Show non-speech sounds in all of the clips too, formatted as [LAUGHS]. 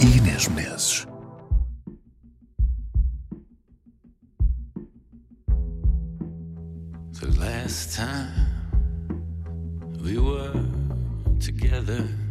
e Inês Menezes. The last time we were together.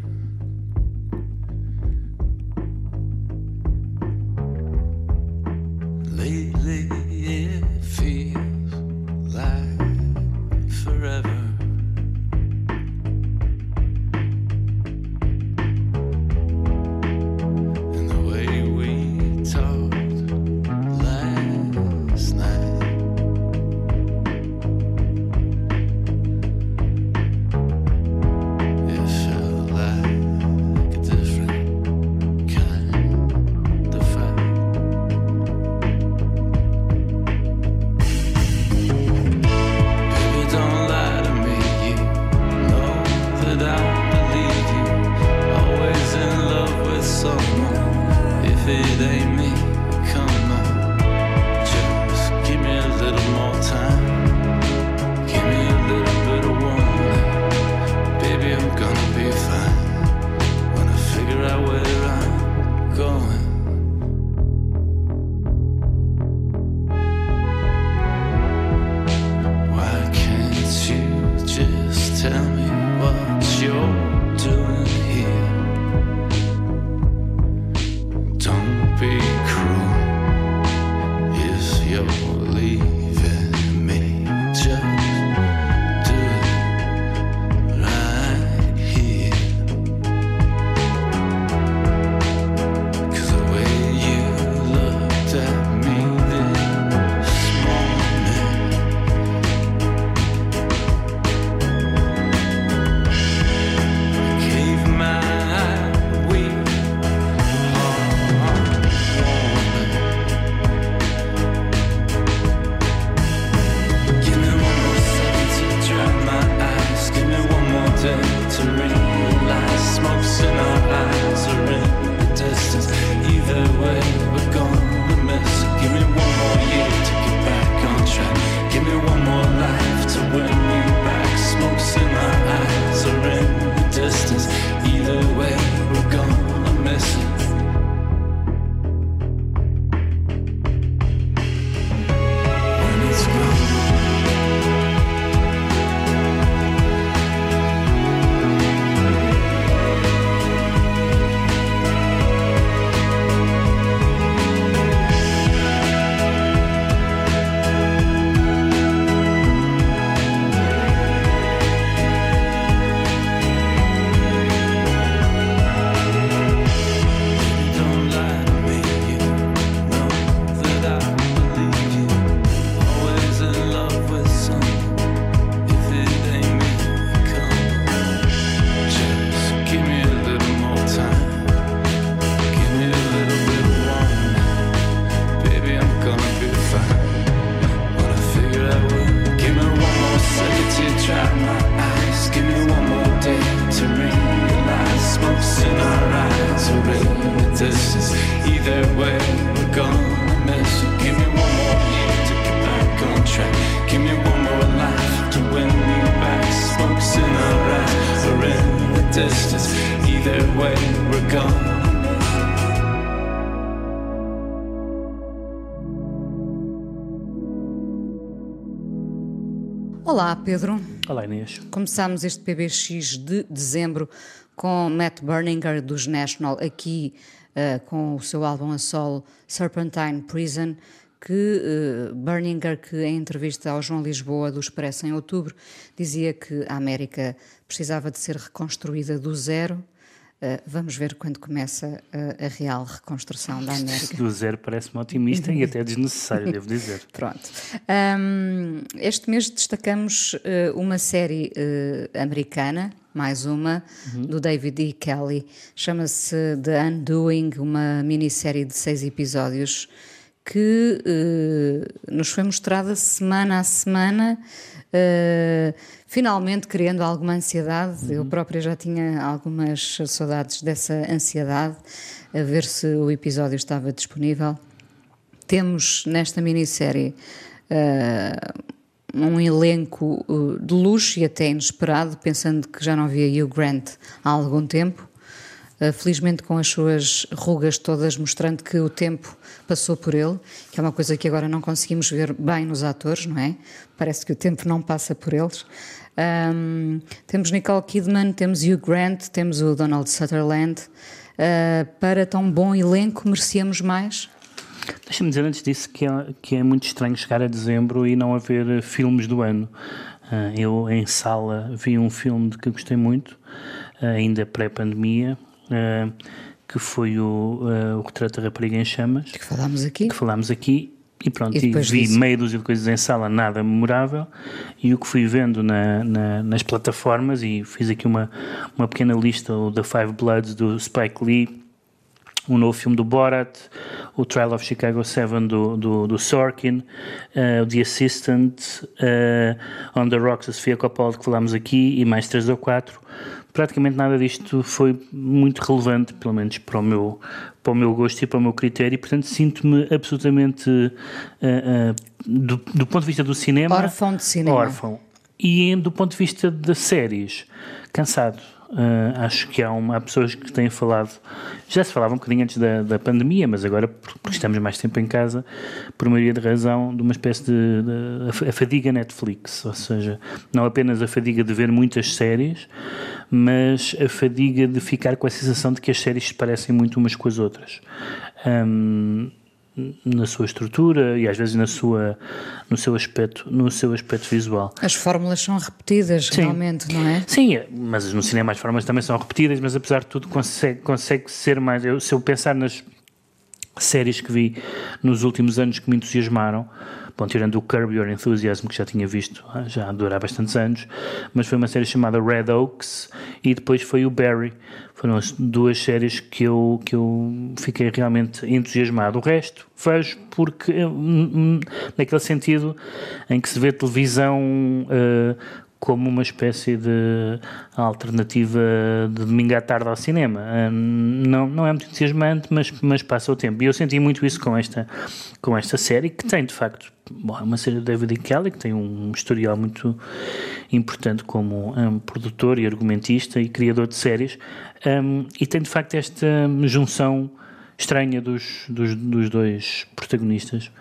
Give me one more day to realize smoke's in our eyes in the distance. Either way, we're gonna miss you. Give me one more year to get back on track. Give me one more life to win back. Smoke's in our eyes in the distance. Either way, we're Olá, Pedro. Olá, Inês. Começámos este PBX de dezembro com Matt Berninger dos National aqui eh, com o seu álbum a solo Serpentine Prison, que eh, Berninger, que em entrevista ao João Lisboa do Expresso em outubro, dizia que a América precisava de ser reconstruída do zero Uh, vamos ver quando começa a, a real reconstrução da América. Do zero parece-me otimista e até desnecessário, devo dizer. [LAUGHS] Pronto. Um, este mês destacamos uh, uma série uh, americana, mais uma, uhum. do David E. Kelly. Chama-se The Undoing, uma minissérie de seis episódios que nos foi mostrada semana a semana. Uh, finalmente criando alguma ansiedade. Uhum. Eu própria já tinha algumas saudades dessa ansiedade, a ver se o episódio estava disponível. Temos nesta minissérie uh, um elenco uh, de luxo e até inesperado, pensando que já não via Hugh Grant há algum tempo. Uh, felizmente com as suas rugas todas, mostrando que o tempo passou por ele, que é uma coisa que agora não conseguimos ver bem nos atores, não é? Parece que o tempo não passa por eles. Um, temos Nicole Kidman, temos Hugh Grant, temos o Donald Sutherland. Uh, para tão bom elenco, merecíamos mais? Deixa-me dizer antes disso que é, que é muito estranho chegar a dezembro e não haver filmes do ano. Uh, eu, em sala, vi um filme de que gostei muito, uh, ainda pré-pandemia, que foi o, o Retrato da Rapariga em Chamas. Que falámos aqui. Que falámos aqui e pronto, e, e vi disso... meia dúzia de coisas em sala, nada memorável, e o que fui vendo na, na, nas plataformas, e fiz aqui uma, uma pequena lista, o The Five Bloods do Spike Lee, o novo filme do Borat, o Trial of Chicago 7 do, do, do Sorkin, uh, The Assistant, uh, On the Rocks, a Sofia Coppola, que falámos aqui, e mais três ou quatro. Praticamente nada disto foi muito relevante, pelo menos para o meu, para o meu gosto e para o meu critério, e portanto sinto-me absolutamente, uh, uh, do, do, ponto de vista do cinema, órfão de cinema. Órfão. E do ponto de vista das séries, cansado. Uh, acho que há, uma, há pessoas que têm falado, já se falava um bocadinho antes da, da pandemia, mas agora, porque estamos mais tempo em casa, por maioria de razão, de uma espécie de, de a fadiga Netflix, ou seja, não apenas a fadiga de ver muitas séries, mas a fadiga de ficar com a sensação de que as séries se parecem muito umas com as outras. Um, na sua estrutura e às vezes na sua no seu aspecto no seu aspecto visual as fórmulas são repetidas sim. realmente não é sim mas no cinema as fórmulas também são repetidas mas apesar de tudo consegue consegue ser mais eu, se eu pensar nas séries que vi nos últimos anos que me entusiasmaram Bom, tirando o Curb Your Enthusiasm, que já tinha visto ah, já há bastantes anos, mas foi uma série chamada Red Oaks e depois foi o Barry. Foram as duas séries que eu, que eu fiquei realmente entusiasmado. O resto vejo porque, hum, hum, naquele sentido em que se vê televisão uh, como uma espécie de alternativa de domingo à tarde ao cinema. Hum, não, não é muito entusiasmante, mas, mas passa o tempo. E eu senti muito isso com esta, com esta série, que tem de facto bom, é uma série de David Kelly, que tem um historial muito importante como um, produtor e argumentista e criador de séries, um, e tem de facto esta junção estranha dos, dos, dos dois protagonistas.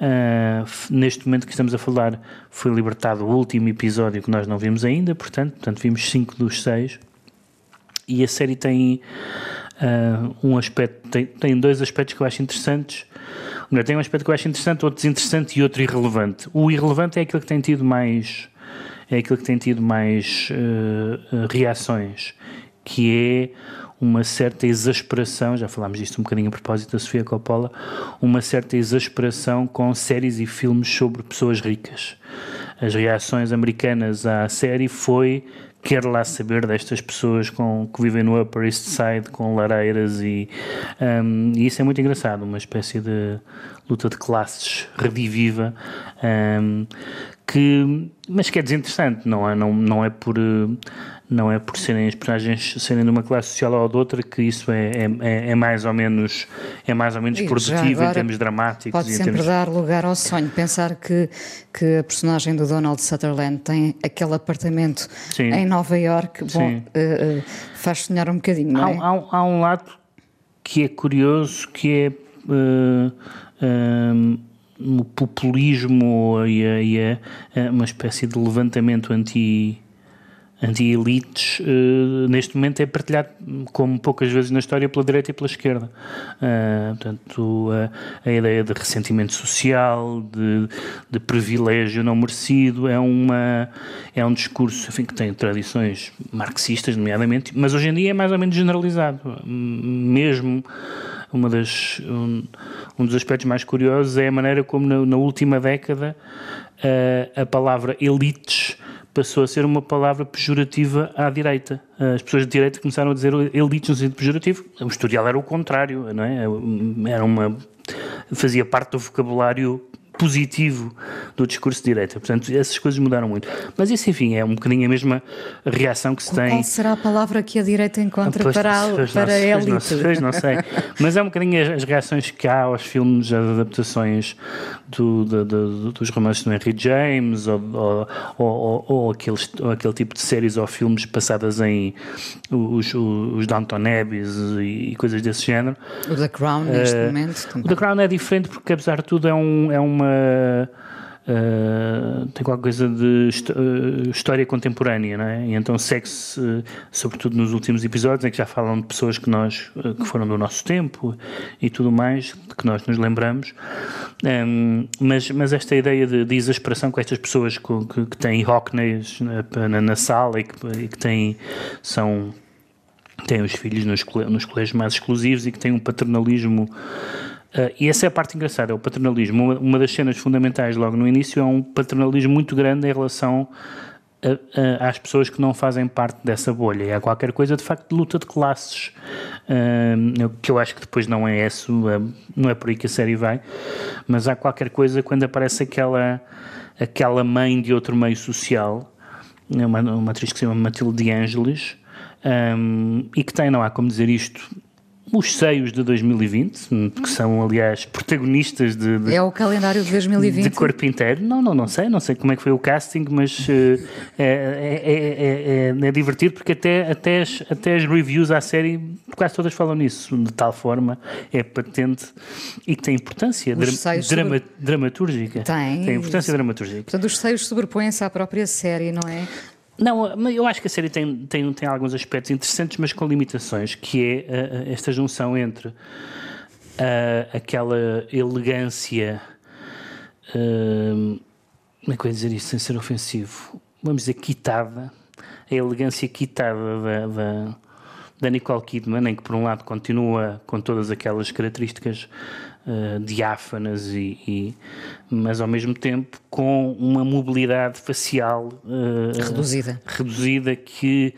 Uh, neste momento que estamos a falar, foi libertado o último episódio que nós não vimos ainda, portanto, portanto vimos cinco dos seis. E a série tem uh, um aspecto, tem, tem dois aspectos que eu acho interessantes. Tem um aspecto que eu acho interessante, outro desinteressante e outro irrelevante. O irrelevante é aquele que tem tido mais é aquele que tem tido mais uh, reações, que é uma certa exasperação, já falámos disto um bocadinho a propósito da Sofia Coppola, uma certa exasperação com séries e filmes sobre pessoas ricas. As reações americanas à série foi quer lá saber destas pessoas com, que vivem no Upper East Side com lareiras e, um, e isso é muito engraçado, uma espécie de luta de classes rediviva um, que, mas que é desinteressante, não é, não, não é por não é por serem as personagens serem de uma classe social ou de outra que isso é, é, é mais ou menos é mais ou menos produtivo em termos dramáticos. Pode sempre termos... dar lugar ao sonho. Pensar que, que a personagem do Donald Sutherland tem aquele apartamento Sim. em Nova York, bom, uh, uh, faz sonhar um bocadinho, não é? Há, há, há um lado que é curioso, que é uh, o populismo e, a, e a, uma espécie de levantamento anti anti-elites, eh, neste momento é partilhado, como poucas vezes na história, pela direita e pela esquerda. Ah, portanto, a, a ideia de ressentimento social, de, de privilégio não merecido, é, uma, é um discurso enfim, que tem tradições marxistas, nomeadamente, mas hoje em dia é mais ou menos generalizado. Mesmo uma das, um, um dos aspectos mais curiosos é a maneira como na, na última década a, a palavra elites passou a ser uma palavra pejorativa à direita. As pessoas de direita começaram a dizer elites no sentido pejorativo. O historial era o contrário, não é? Era uma fazia parte do vocabulário positivo do discurso de direita. Portanto, essas coisas mudaram muito. Mas isso, enfim, é um bocadinho a mesma reação que se Qual tem. será a palavra que a direita encontra Pois, para, a, pois, para não, a pois, elite? não sei, pois, não sei. Mas é um bocadinho as, reações que há aos filmes, às adaptações do, do- do- dos romances do Henry James ou, ou, ou, ou aqueles, ou aquele tipo de séries ou filmes passadas em os, os Downton Abbeys e, coisas desse género. O The Crown, neste Eh, momento. O também. The Crown é diferente porque, apesar de tudo, é, um, é uma. Eh, tem qualquer coisa de eh, história contemporânea, não é? E então segue-se, eh, sobretudo nos últimos episódios, em que já falam de pessoas que nós que foram do nosso tempo e tudo mais, que nós nos lembramos. Ehm, mas, mas esta ideia de, de exasperação com estas pessoas com- que, que têm Hockneys na, na, na sala e que, e que têm, são têm os filhos nos, nos colégios mais exclusivos e que têm um paternalismo. Ah, e essa é a parte engraçada, é o paternalismo. Uma, uma das cenas fundamentais logo no início é um paternalismo muito grande em relação a- a- às pessoas que não fazem parte dessa bolha. E há qualquer coisa de facto de luta de classes, eu- que eu acho que depois não é isso, ah, não é por aí que a série vai, mas há qualquer coisa quando aparece aquela, aquela mãe de outro meio social, uma, uma atriz que se chama Matilde de Ângeles, um, e que tem, não há como dizer isto, os seios de 2020, que são, aliás, protagonistas de, de, É o calendário de 2020. de corpo inteiro. Não, não, não sei, não sei como é que foi o casting, mas eh, é, é, é, é- é divertido porque até, até, as, até as reviews à série quase todas falam nisso, de tal forma é patente e que tem importância drama- sobre- dramatúrgica. Tem. Tem importância dramatúrgica. Portanto, os seios sobrepõem-se à própria série, não é? Não, eu acho que a série tem, tem, tem alguns aspectos interessantes, mas com limitações, que é ah, ah, esta junção entre ah, aquela elegância, ah, como é que eu ia dizer isto sem ser ofensivo? Vamos dizer quitada, a elegância quitada da, da, da Nicole Kidman, em que por um lado continua com todas aquelas características ah, diáfanas e, e- mas ao mesmo tempo com uma mobilidade facial ah, Reduzida. reduzida que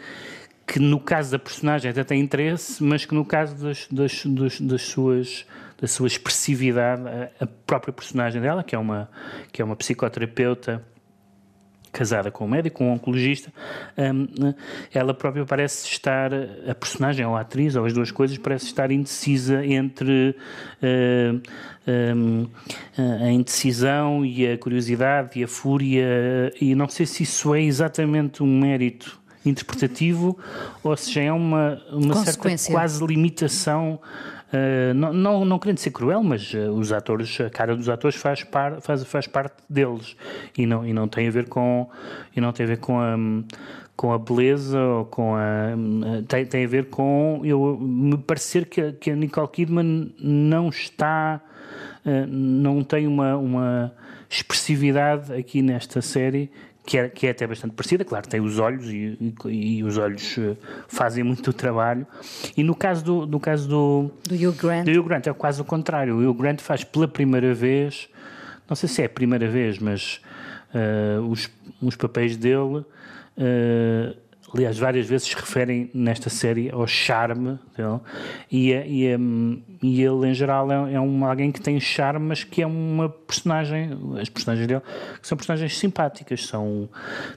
que no caso da personagem até tem interesse, mas que no caso das, das, das, das suas da sua expressividade, a, a própria personagem dela, que é uma que é uma psicoterapeuta casada com um médico, com um oncologista, hum, ela própria parece estar, a personagem ou a atriz, ou as duas coisas, parece estar indecisa entre hum, hum, a indecisão e a curiosidade e a fúria, e não sei se isso é exatamente um mérito interpretativo ou se já é uma, uma certa quase limitação Uh, não, não, não querendo ser cruel, mas uh, os atores, a cara dos atores faz, par, faz, faz parte deles. E não, e não tem a ver com e não tem a ver com a, com a beleza ou com a tem, tem a ver com eu me parecer que, que a Nicole Kidman não está não tem uma, uma expressividade aqui nesta série que é, que é até bastante parecida, claro, tem os olhos e, e- e os olhos eh, fazem muito o trabalho. E no caso do, no caso do, Do Hugh Grant. do Hugh Grant é quase o contrário. O Hugh Grant faz pela primeira vez, não sei se é a primeira vez, mas eh, os, os papéis dele, eh, aliás, várias vezes se referem nesta série ao charme dele. E, e, e ele, em geral, é, é um, alguém que tem charme, mas que é uma personagem, as personagens dele, que são personagens simpáticas, são,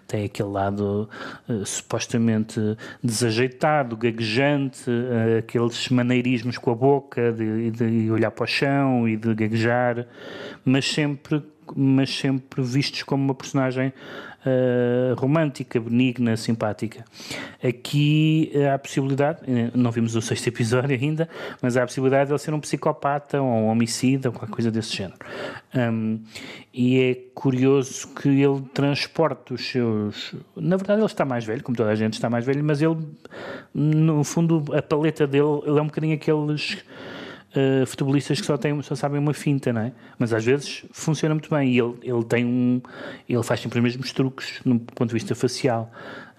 tem aquele lado eh, supostamente desajeitado, gaguejante, eh, aqueles maneirismos com a boca, de, de olhar para o chão e de gaguejar, mas sempre mas sempre vistos como uma personagem uh, romântica, benigna, simpática. Aqui há a possibilidade, eh, não vimos o sexto [LAUGHS] episódio ainda, mas há a possibilidade de ele ser um psicopata ou um homicida ou qualquer coisa desse género. Um, e é curioso que ele transporte os seus. Na verdade, ele está mais velho, como toda a gente está mais velho, mas ele, no fundo, a paleta dele, ele é um bocadinho aqueles uh, futebolistas que só, têm, só sabem uma finta, não é? Mas às vezes funciona muito bem e ele, ele tem um. Ele faz sempre os mesmos truques no ponto de vista facial,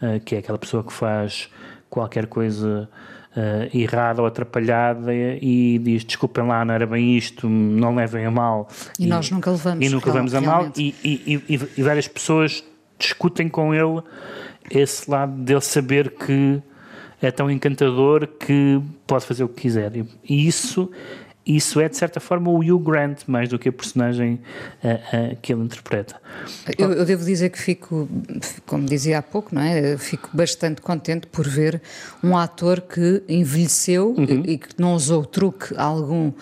uh, que é aquela pessoa que faz qualquer coisa. Uh, errada ou atrapalhada e diz desculpem lá, não era bem isto, não levem a mal. E, e nós nunca levamos, e nunca levamos a mal e, e, e, e várias pessoas discutem com ele esse lado dele saber que é tão encantador que pode fazer o que quiser. E isso, isso é, de certa forma, o Hugh Grant, mais do que a personagem uh, uh, que ele interpreta. Eu, eu, devo dizer que fico, como dizia há pouco, não é? fico bastante contente por ver um ator que envelheceu uhum. e que não usou truque algum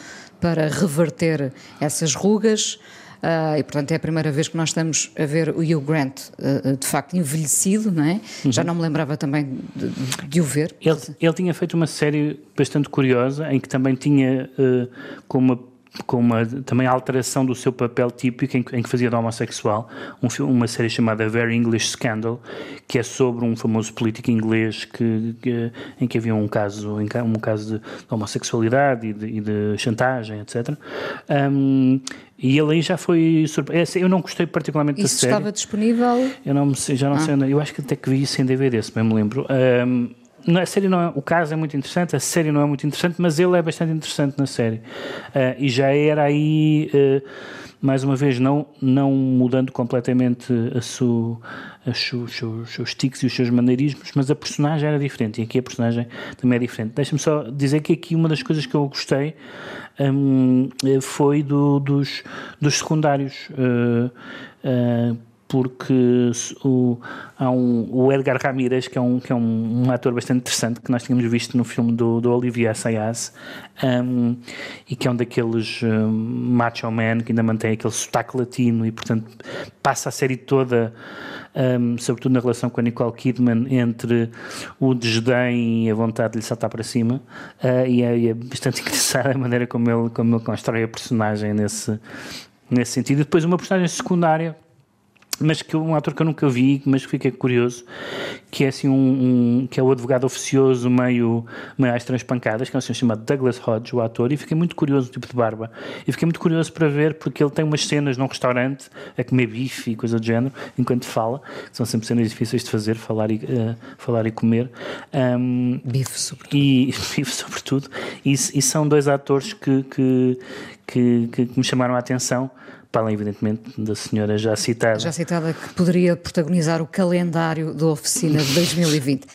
para reverter essas rugas Uh, e portanto é a primeira vez que nós estamos a ver o Hugh Grant uh, de facto envelhecido, não é? Uhum. Já não me lembrava também de, de o ver. Ele, ele, tinha feito uma série bastante curiosa em que também tinha uh, como uma com uma também alteração do seu papel típico em, em que fazia de homossexual, um filme, uma série chamada Very English Scandal, que é sobre um famoso político inglês que, que em que havia um caso, um caso de, homossexualidade e de, e de chantagem, etc. Um, e ele aí já foi. Eu não gostei particularmente isso da série. estava disponível? Eu não já não ah. sei onde. Eu acho que até que vi isso em DVD, se bem me lembro. Um, a série não é, o caso é muito interessante, a série não é muito interessante, mas ele é bastante interessante na série. Uh, e já era aí, uh, mais uma vez, não, não mudando completamente a sua, os, seus, tics e os seus maneirismos, mas a personagem era diferente e aqui a personagem também é diferente. Deixa-me só dizer que aqui uma das coisas que eu gostei um, foi do, dos, dos secundários. Uh, porque o, há um, o Edgar Ramírez, que é, um, que é um, um, ator bastante interessante, que nós tínhamos visto no filme do, do Olivier Assayas, um, e que é um daqueles macho man que ainda mantém aquele sotaque latino e, portanto, passa a série toda, sobretudo na relação com a Nicole Kidman, entre o desdém e a vontade de lhe saltar para cima, uh, e, é, é bastante [LAUGHS] engraçada a maneira como ele, como ele constrói a personagem nesse, nesse sentido. E depois uma personagem secundária mas que um ator que eu nunca vi, mas que fiquei curioso, que é assim um, um, que é o advogado oficioso meio, meio às transpancadas, que é um senhor chamado Douglas Hodge, o ator, e fiquei muito curioso o tipo de barba. E fiquei muito curioso para ver, porque ele tem umas cenas num restaurante a comer bife e coisa do género, enquanto fala, são sempre cenas difíceis de fazer, falar e, uh, falar e comer. Um, bife sobretudo. E, [LAUGHS] bife sobretudo. E, e são dois atores que, que, que, que me chamaram a atenção para além, evidentemente, da senhora já citada. Já citada, que poderia protagonizar o calendário da oficina de 2020.